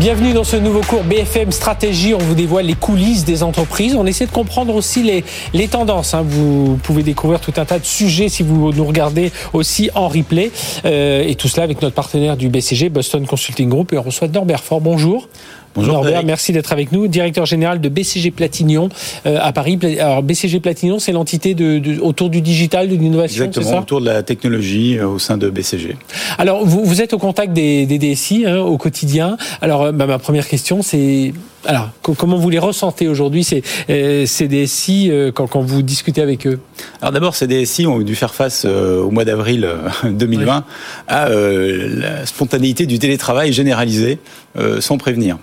Bienvenue dans ce nouveau cours BFM Stratégie. On vous dévoile les coulisses des entreprises. On essaie de comprendre aussi les, les tendances. Hein. Vous pouvez découvrir tout un tas de sujets si vous nous regardez aussi en replay. Euh, et tout cela avec notre partenaire du BCG, Boston Consulting Group. Et on reçoit Norbert Fort. Bonjour. Bonjour Norbert, merci d'être avec nous, directeur général de BCG Platignon euh, à Paris. Alors BCG Platignon, c'est l'entité de, de, autour du digital, de l'innovation, Exactement, ça autour de la technologie euh, au sein de BCG. Alors vous, vous êtes au contact des, des DSI hein, au quotidien. Alors bah, ma première question, c'est alors comment vous les ressentez aujourd'hui ces, euh, ces DSI euh, quand, quand vous discutez avec eux? Alors d'abord, ces DSI ont dû faire face euh, au mois d'avril 2020 ouais. à la spontanéité du télétravail généralisé sans prévenir.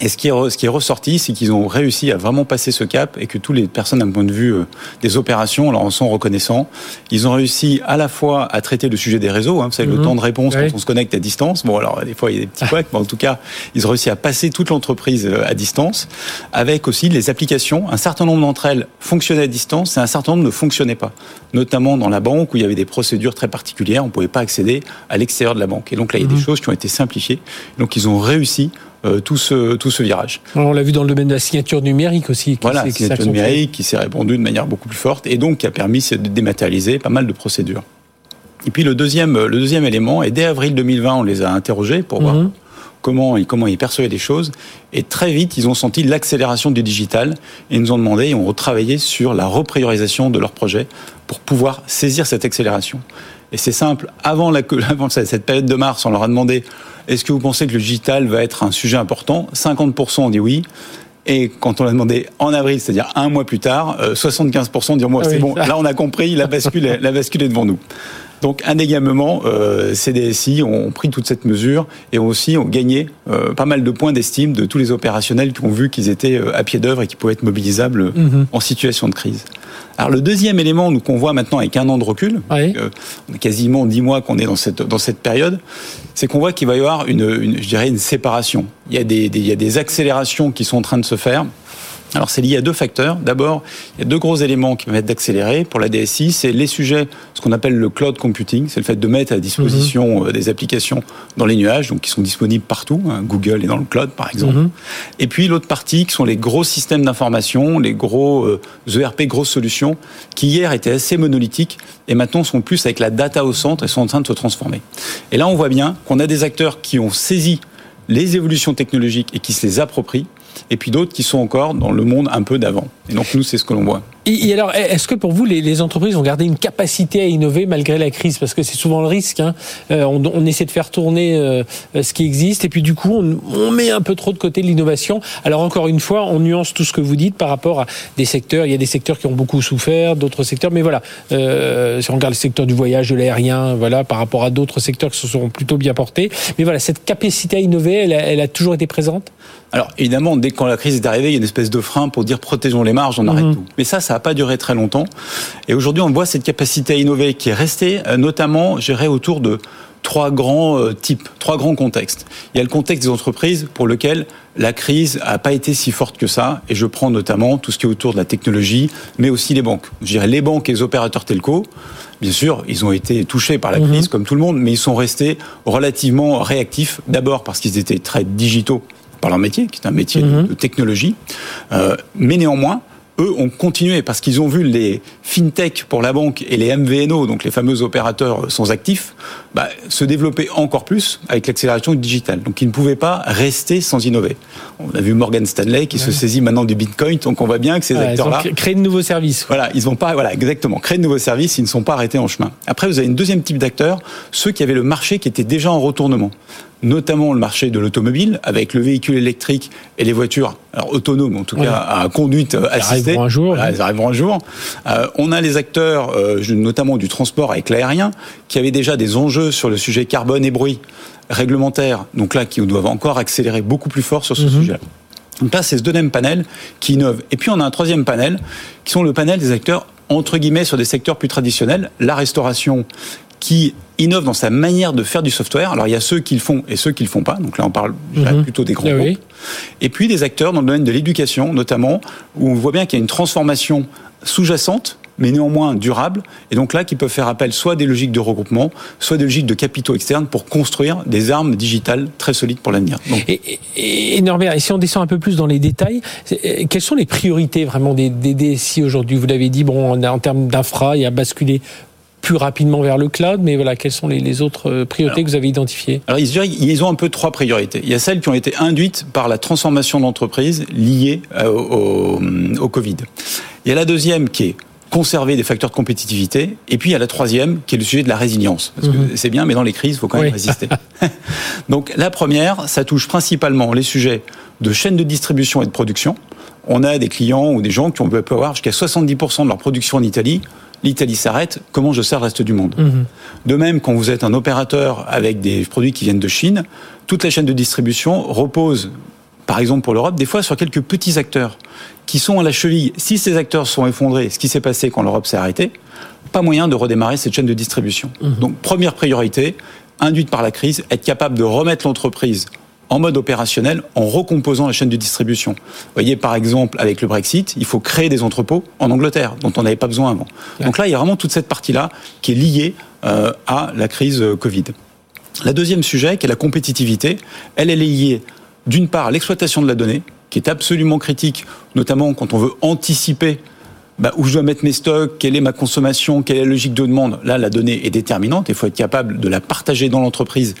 Et ce qui est, ce qui est ressorti, c'est qu'ils ont réussi à vraiment passer ce cap et que toutes les personnes, d'un point de vue des opérations, leur en sont reconnaissants. Ils ont réussi à la fois à traiter le sujet des réseaux, hein, vous savez, le temps de réponse oui. quand on se connecte à distance. Bon, alors des fois il y a des petits couacs, mais en tout cas, ils ont réussi à passer toute l'entreprise à distance, avec aussi les applications. Un certain nombre d'entre elles fonctionnaient à distance et un certain nombre ne fonctionnaient pas, notamment dans la banque où il y avait des procédures très particulières, on ne pouvait pas accéder à l'extérieur de la banque. Et donc là, il y a des choses qui ont été simplifiées. Donc ils ont réussi euh, tout ce tout ce virage. On l'a vu dans le domaine de la signature numérique aussi. Voilà, la signature numérique qui s'est répandue de manière beaucoup plus forte et donc qui a permis de dématérialiser pas mal de procédures. Et puis le deuxième le deuxième élément, et dès avril 2020, on les a interrogés pour voir. -hmm. Comment ils, comment ils percevaient les choses. Et très vite, ils ont senti l'accélération du digital et ils nous ont demandé et ont retravaillé sur la repriorisation de leurs projets pour pouvoir saisir cette accélération. Et c'est simple, avant, la, avant cette période de mars, on leur a demandé est-ce que vous pensez que le digital va être un sujet important? 50% ont dit oui. Et quand on l'a demandé en avril, c'est-à-dire un mois plus tard, 75% diront ah c'est oui. bon, là on a compris, la bascule, la bascule est devant nous. Donc indéniablement, euh, ces DSI ont pris toute cette mesure et ont aussi ont gagné euh, pas mal de points d'estime de tous les opérationnels qui ont vu qu'ils étaient euh, à pied d'œuvre et qui pouvaient être mobilisables -hmm. en situation de crise. Alors le deuxième élément nous qu'on voit maintenant avec un an de recul, oui. euh, on a quasiment dix mois qu'on est dans cette dans cette période, c'est qu'on voit qu'il va y avoir une, une, je dirais une séparation. Il y a des, des il y a des accélérations qui sont en train de se faire. Alors c'est lié à deux facteurs. D'abord, il y a deux gros éléments qui permettent d'accélérer. Pour la DSI, c'est les sujets, ce qu'on appelle le cloud computing, c'est le fait de mettre à disposition mm -hmm. des applications dans les nuages, donc qui sont disponibles partout. Hein, Google est dans le cloud, par exemple. -hmm. Et puis l'autre partie, qui sont les gros systèmes d'information, les gros euh, ERP, grosses solutions, qui hier étaient assez monolithiques et maintenant sont plus avec la data au centre et sont en train de se transformer. Et là, on voit bien qu'on a des acteurs qui ont saisi les évolutions technologiques et qui se les approprient et puis d'autres qui sont encore dans le monde un peu d'avant. Et donc nous, c'est ce que l'on voit. Et, alors, est-ce que pour vous, les, les, entreprises ont gardé une capacité à innover malgré la crise? Parce que c'est souvent le risque. Hein. Euh, on, on, essaie de faire tourner euh, ce qui existe, et puis du coup, on, on met un peu trop de côté l'innovation. Alors encore une fois, on nuance tout ce que vous dites par rapport à des secteurs. Il y a des secteurs qui ont beaucoup souffert, d'autres secteurs. Mais voilà, euh, si on regarde le secteur du voyage, de l'aérien, voilà, par rapport à d'autres secteurs qui se sont plutôt bien portés. Mais voilà, cette capacité à innover, elle a, elle a toujours été présente? Alors évidemment, dès que la crise est arrivée, il y a une espèce de frein pour dire protégeons les marges, on arrête mmh. tout. Mais ça, ça n'a pas duré très longtemps. Et aujourd'hui, on voit cette capacité à innover qui est restée, notamment, je dirais, autour de trois grands euh, types, trois grands contextes. Il y a le contexte des entreprises pour lequel la crise n'a pas été si forte que ça, et je prends notamment tout ce qui est autour de la technologie, mais aussi les banques. Je dirais les banques et les opérateurs telco. Bien sûr, ils ont été touchés par la crise, mmh. comme tout le monde, mais ils sont restés relativement réactifs. D'abord parce qu'ils étaient très digitaux par leur métier, qui est un métier mmh. de, de, technologie, euh, mais néanmoins, eux ont continué parce qu'ils ont vu les fintech pour la banque et les MVNO, donc les fameux opérateurs sans actifs, bah, se développer encore plus avec l'accélération du digital. Donc ils ne pouvaient pas rester sans innover. On a vu Morgan Stanley qui ouais. se saisit maintenant du Bitcoin, donc on voit bien que ces ouais, acteurs-là créent de nouveaux services. Voilà, ils vont pas, voilà, exactement, créer de nouveaux services, ils ne sont pas arrêtés en chemin. Après, vous avez une deuxième type d'acteurs, ceux qui avaient le marché qui était déjà en retournement notamment le marché de l'automobile, avec le véhicule électrique et les voitures alors, autonomes, en tout cas à conduite ils assistée. Arriveront un jour. Voilà, Ils arriveront un jour. Euh, on a les acteurs, euh, notamment du transport avec l'aérien, qui avaient déjà des enjeux sur le sujet carbone et bruit réglementaire, donc là, qui doivent encore accélérer beaucoup plus fort sur ce mm -hmm. sujet. Donc là, c'est ce deuxième panel qui innove. Et puis, on a un troisième panel, qui sont le panel des acteurs entre guillemets sur des secteurs plus traditionnels, la restauration qui innove dans sa manière de faire du software. Alors il y a ceux qui le font et ceux qui le font pas. Donc là on parle Mhm. plutôt des grands oui. groupes. Et puis des acteurs dans le domaine de l'éducation notamment, où on voit bien qu'il y a une transformation sous-jacente mais néanmoins durable, et donc là qui peuvent faire appel soit à des logiques de regroupement, soit des logiques de capitaux externes pour construire des armes digitales très solides pour l'avenir. Et, et, et Norbert, et si on descend un peu plus dans les détails, euh, quelles sont les priorités vraiment des, des DSI aujourd'hui Vous l'avez dit, bon, en, en termes d'infra, il y a basculé plus rapidement vers le cloud, mais voilà, quelles sont les, les autres euh, priorités que vous avez identifiées? Alors, ils, ils ont un peu trois priorités. Il y a celles qui ont été induites par la transformation d'entreprise liée euh, au, au, au Covid. Il y a la deuxième qui est conserver des facteurs de compétitivité. Et puis il y a la troisième qui est le sujet de la résilience. Parce que c'est bien, mais dans les crises, il faut quand même Oui. résister. Donc la première, ça touche principalement les sujets de chaîne de distribution et de production. On a des clients ou des gens qui ont peut avoir jusqu'à 70% de leur production en Italie. L'Italie s'arrête, comment je sers le reste du monde Mhm. De même, quand vous êtes un opérateur avec des produits qui viennent de Chine, toute la chaîne de distribution repose, par exemple pour l'Europe, des fois sur quelques petits acteurs qui sont à la cheville. Si ces acteurs sont effondrés, ce qui s'est passé quand l'Europe s'est arrêtée, pas moyen de redémarrer cette chaîne de distribution. Donc première priorité, induite par la crise, être capable de remettre l'entreprise en mode opérationnel en recomposant la chaîne de distribution. Vous voyez, par exemple, avec le Brexit, il faut créer des entrepôts en Angleterre, dont on n'avait pas besoin avant. Donc là, il y a vraiment toute cette partie-là qui est liée euh, à la crise euh, Covid. La deuxième sujet, qui est la compétitivité, elle, elle est liée d'une part à l'exploitation de la donnée, qui est absolument critique, notamment quand on veut anticiper bah, où je dois mettre mes stocks, quelle est ma consommation, quelle est la logique de demande. Là, la donnée est déterminante, il faut être capable de la partager dans l'entreprise.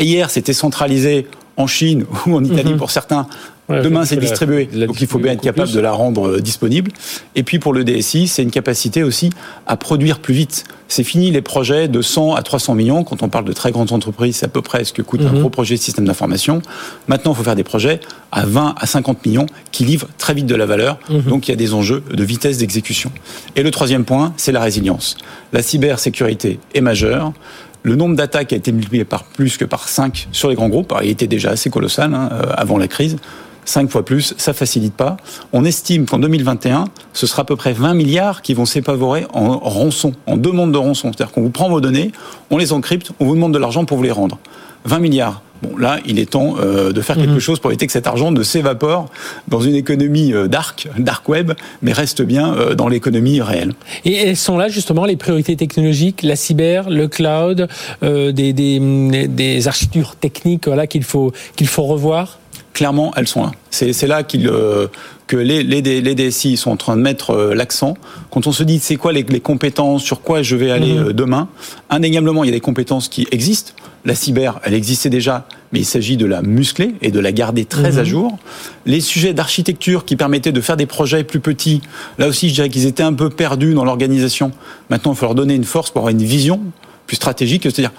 Hier, c'était centralisé en Chine ou en Italie pour certains. Ouais, Demain, c'est la- distribué. la Donc, il faut bien être capable plus. de la rendre euh, disponible. Et puis, pour le DSI, c'est une capacité aussi à produire plus vite. C'est fini les projets de 100 à 300 millions. Quand on parle de très grandes entreprises, c'est à peu près ce que coûte un Mhm. gros projet de système d'information. Maintenant, il faut faire des projets à 20 à 50 millions qui livrent très vite de la valeur. Mhm. Donc, il y a des enjeux de vitesse d'exécution. Et le troisième point, c'est la résilience. La cybersécurité est majeure. Le nombre d'attaques a été multiplié par plus que par 5 sur les grands groupes. Il était déjà assez colossal hein, euh, avant la crise. 5 fois plus, ça facilite pas. On estime qu'en 2021, ce sera à peu près 20 milliards qui vont s'évaporer en rançon, en demande de rançon. C'est-à-dire qu'on vous prend vos données, on les encrypte, on vous demande de l'argent pour vous les rendre. 20 milliards. Bon, là, il est temps euh, de faire quelque chose pour éviter que cet argent ne s'évapore dans une économie euh, dark, dark web, mais reste bien euh, dans l'économie réelle. Et elles sont là justement les priorités technologiques, la cyber, le cloud, des, des, des architectures techniques voilà, qu'il faut, qu'il faut revoir? Clairement, elles sont là. C'est là qu'il, euh, que les, les, les DSI sont en train de mettre euh, l'accent. Quand on se dit c'est quoi les, les compétences, sur quoi je vais aller Mhm. euh, demain, indéniablement, il y a des compétences qui existent. La cyber, elle existait déjà, mais il s'agit de la muscler et de la garder très Mhm. à jour. Les sujets d'architecture qui permettaient de faire des projets plus petits, là aussi, je dirais qu'ils étaient un peu perdus dans l'organisation. Maintenant, il faut leur donner une force pour avoir une vision plus stratégique, c'est-à-dire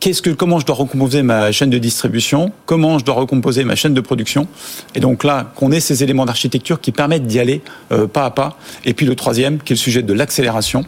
qu'est-ce que, comment je dois recomposer ma chaîne de distribution, comment je dois recomposer ma chaîne de production? Et donc là, qu'on ait ces éléments d'architecture qui permettent d'y aller euh, pas à pas. Et puis le troisième, qui est le sujet de l'accélération.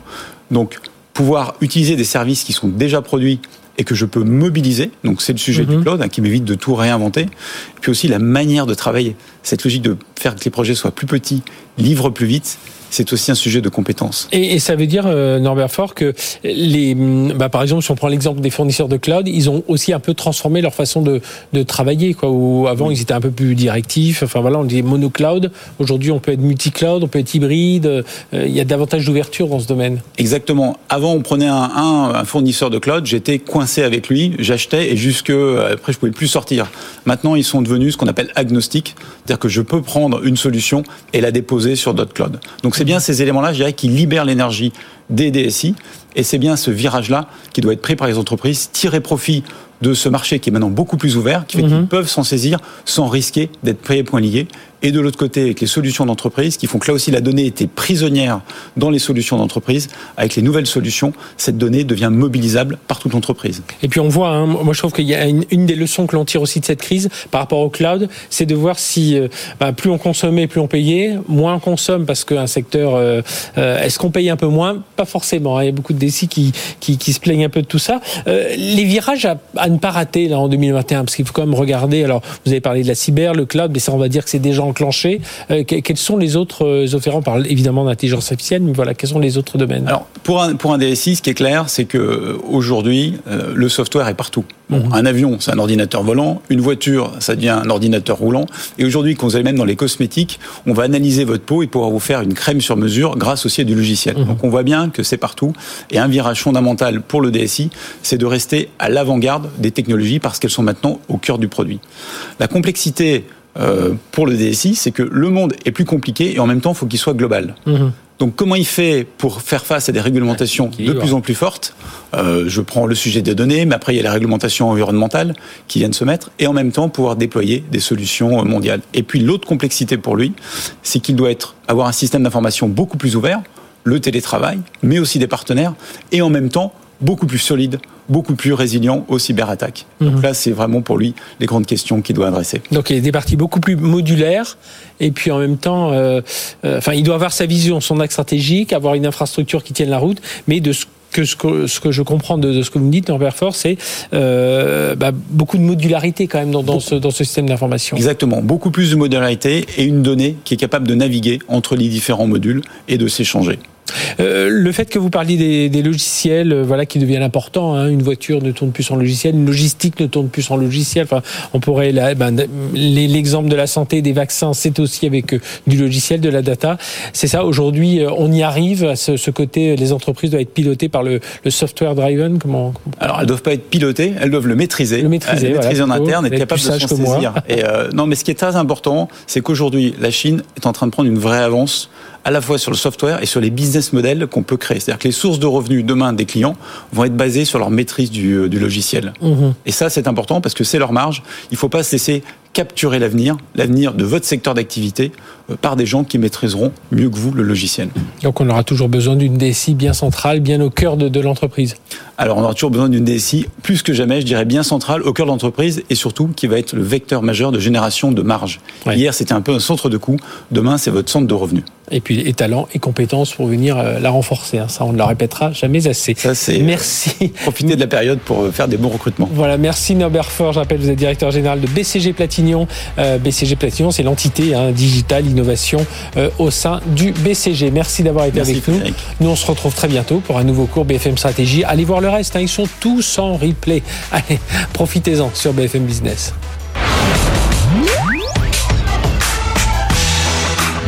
Donc pouvoir utiliser des services qui sont déjà produits et que je peux mobiliser. Donc c'est le sujet Mhm. du cloud hein, qui m'évite de tout réinventer. Et puis aussi la manière de travailler. Cette logique de faire que les projets soient plus petits, livrent plus vite. C'est aussi un sujet de compétence. Et, et ça veut dire, euh, Norbert Fort, que les, hum, bah, par exemple, si on prend l'exemple des fournisseurs de cloud, ils ont aussi un peu transformé leur façon de, de travailler. Quoi, où avant, ils étaient un peu plus directifs. Enfin voilà, on disait monocloud. Aujourd'hui, on peut être multi-cloud, on peut être hybride. Euh, il y a davantage d'ouverture dans ce domaine. Exactement. Avant, on prenait un, un, un fournisseur de cloud, j'étais coincé avec lui, j'achetais et jusque après, je pouvais plus sortir. Maintenant, ils sont devenus ce qu'on appelle agnostiques, c'est-à-dire que je peux prendre une solution et la déposer sur d'autres clouds. Donc, c'est bien ces éléments-là, je dirais, qui libèrent l'énergie des DSI. Et c'est bien ce virage-là qui doit être pris par les entreprises, tirer profit de ce marché qui est maintenant beaucoup plus ouvert, qui fait qu'ils peuvent s'en saisir sans risquer d'être pris point lié. Et de l'autre côté, avec les solutions d'entreprise qui font que là aussi la donnée était prisonnière dans les solutions d'entreprise. Avec les nouvelles solutions, cette donnée devient mobilisable par toute l'entreprise. Et puis on voit, hein, moi je trouve qu'il y a une, une des leçons que l'on tire aussi de cette crise par rapport au cloud, c'est de voir si euh, bah, plus on consommait, plus on payait, moins on consomme parce qu'un secteur, euh, euh, est-ce qu'on paye un peu moins? Pas forcément. Hein. Il y a beaucoup de décis qui, qui, se plaignent un peu de tout ça. Euh, les virages à, ne pas rater là en 2021, parce qu'il faut quand même regarder. Alors, vous avez parlé de la cyber, le cloud, mais ça, on va dire que c'est déjà enclenché. Euh, quels sont les autres euh, offerants On parle évidemment d'intelligence artificielle, mais voilà, quels sont les autres domaines? Alors, pour un, pour un DSI, ce qui est clair, c'est que euh, aujourd'hui, euh, le software est partout. Bon, mhm. Un avion, c'est un ordinateur volant. Une voiture, ça devient un ordinateur roulant. Et aujourd'hui, quand vous allez même dans les cosmétiques, on va analyser votre peau et pouvoir vous faire une crème sur mesure grâce aussi à du logiciel. Mhm. Donc on voit bien que c'est partout. Et un virage fondamental pour le DSI, c'est de rester à l'avant-garde des technologies parce qu'elles sont maintenant au cœur du produit. La complexité euh, pour le DSI, c'est que le monde est plus compliqué et en même temps, il faut qu'il soit global. Mhm. Donc comment il fait pour faire face à des réglementations de plus en plus fortes? Euh, Je prends le sujet des données, mais après il y a les réglementations environnementales qui viennent se mettre, et en même temps pouvoir déployer des solutions mondiales. Et puis l'autre complexité pour lui, c'est qu'il doit être, avoir un système d'information beaucoup plus ouvert, le télétravail, mais aussi des partenaires, et en même temps beaucoup plus solide, beaucoup plus résilient aux cyberattaques. Donc mhm. là, c'est vraiment pour lui les grandes questions qu'il doit adresser. Donc il a des parties beaucoup plus modulaires et puis en même temps, euh, euh, enfin, il doit avoir sa vision, son axe stratégique, avoir une infrastructure qui tienne la route, mais de ce que ce que, ce que je comprends de, ce que vous me dites, Norbert Fort, c'est euh, bah, beaucoup de modularité quand même dans, dans ce, dans ce système d'information. Exactement, beaucoup plus de modularité et une donnée qui est capable de naviguer entre les différents modules et de s'échanger. Euh, le fait que vous parliez des, des logiciels, euh, voilà, qui deviennent importants. Hein, une voiture ne tourne plus sans logiciel, une logistique ne tourne plus sans logiciel. Enfin, on pourrait ben, l'exemple de la santé, des vaccins, c'est aussi avec euh, du logiciel, de la data. C'est ça. Aujourd'hui, on y arrive à ce, ce, côté. Les entreprises doivent être pilotées par le, le software driven. Comment, Alors, elles doivent pas être pilotées, elles doivent le maîtriser, le maîtriser, le maîtriser en interne, être capable de s'en saisir. Et non, mais ce qui est très important, c'est qu'aujourd'hui, la Chine est en train de prendre une vraie avance à la fois sur le software et sur les business models qu'on peut créer. C'est-à-dire que les sources de revenus demain des clients vont être basées sur leur maîtrise du, euh, du logiciel. Mmh. Et ça, c'est important parce que c'est leur marge. Il ne faut pas se laisser capturer l'avenir, l'avenir de votre secteur d'activité euh, par des gens qui maîtriseront mieux que vous le logiciel. Donc on aura toujours besoin d'une DSI bien centrale, bien au cœur de, de l'entreprise. Alors on aura toujours besoin d'une DSI plus que jamais, je dirais bien centrale, au cœur de l'entreprise et surtout qui va être le vecteur majeur de génération de marge. Hier c'était un peu un centre de coût, demain c'est votre centre de revenus. Et puis et talents et compétences pour venir euh, la renforcer. Hein. Ça on ne la répétera jamais assez. Ça c'est. Merci. Profitez de la période pour euh, faire des bons recrutements. Voilà, merci Norbert Fort. Je rappelle vous êtes directeur général de BCG Platignon. Euh, BCG Platignon, c'est l'entité hein, digitale innovation euh, au sein du BCG. Merci d'avoir été avec nous. Nous, on se retrouve très bientôt pour un nouveau cours BFM Stratégie. Allez voir le reste, hein, ils sont tous en replay. Allez, profitez-en sur BFM Business.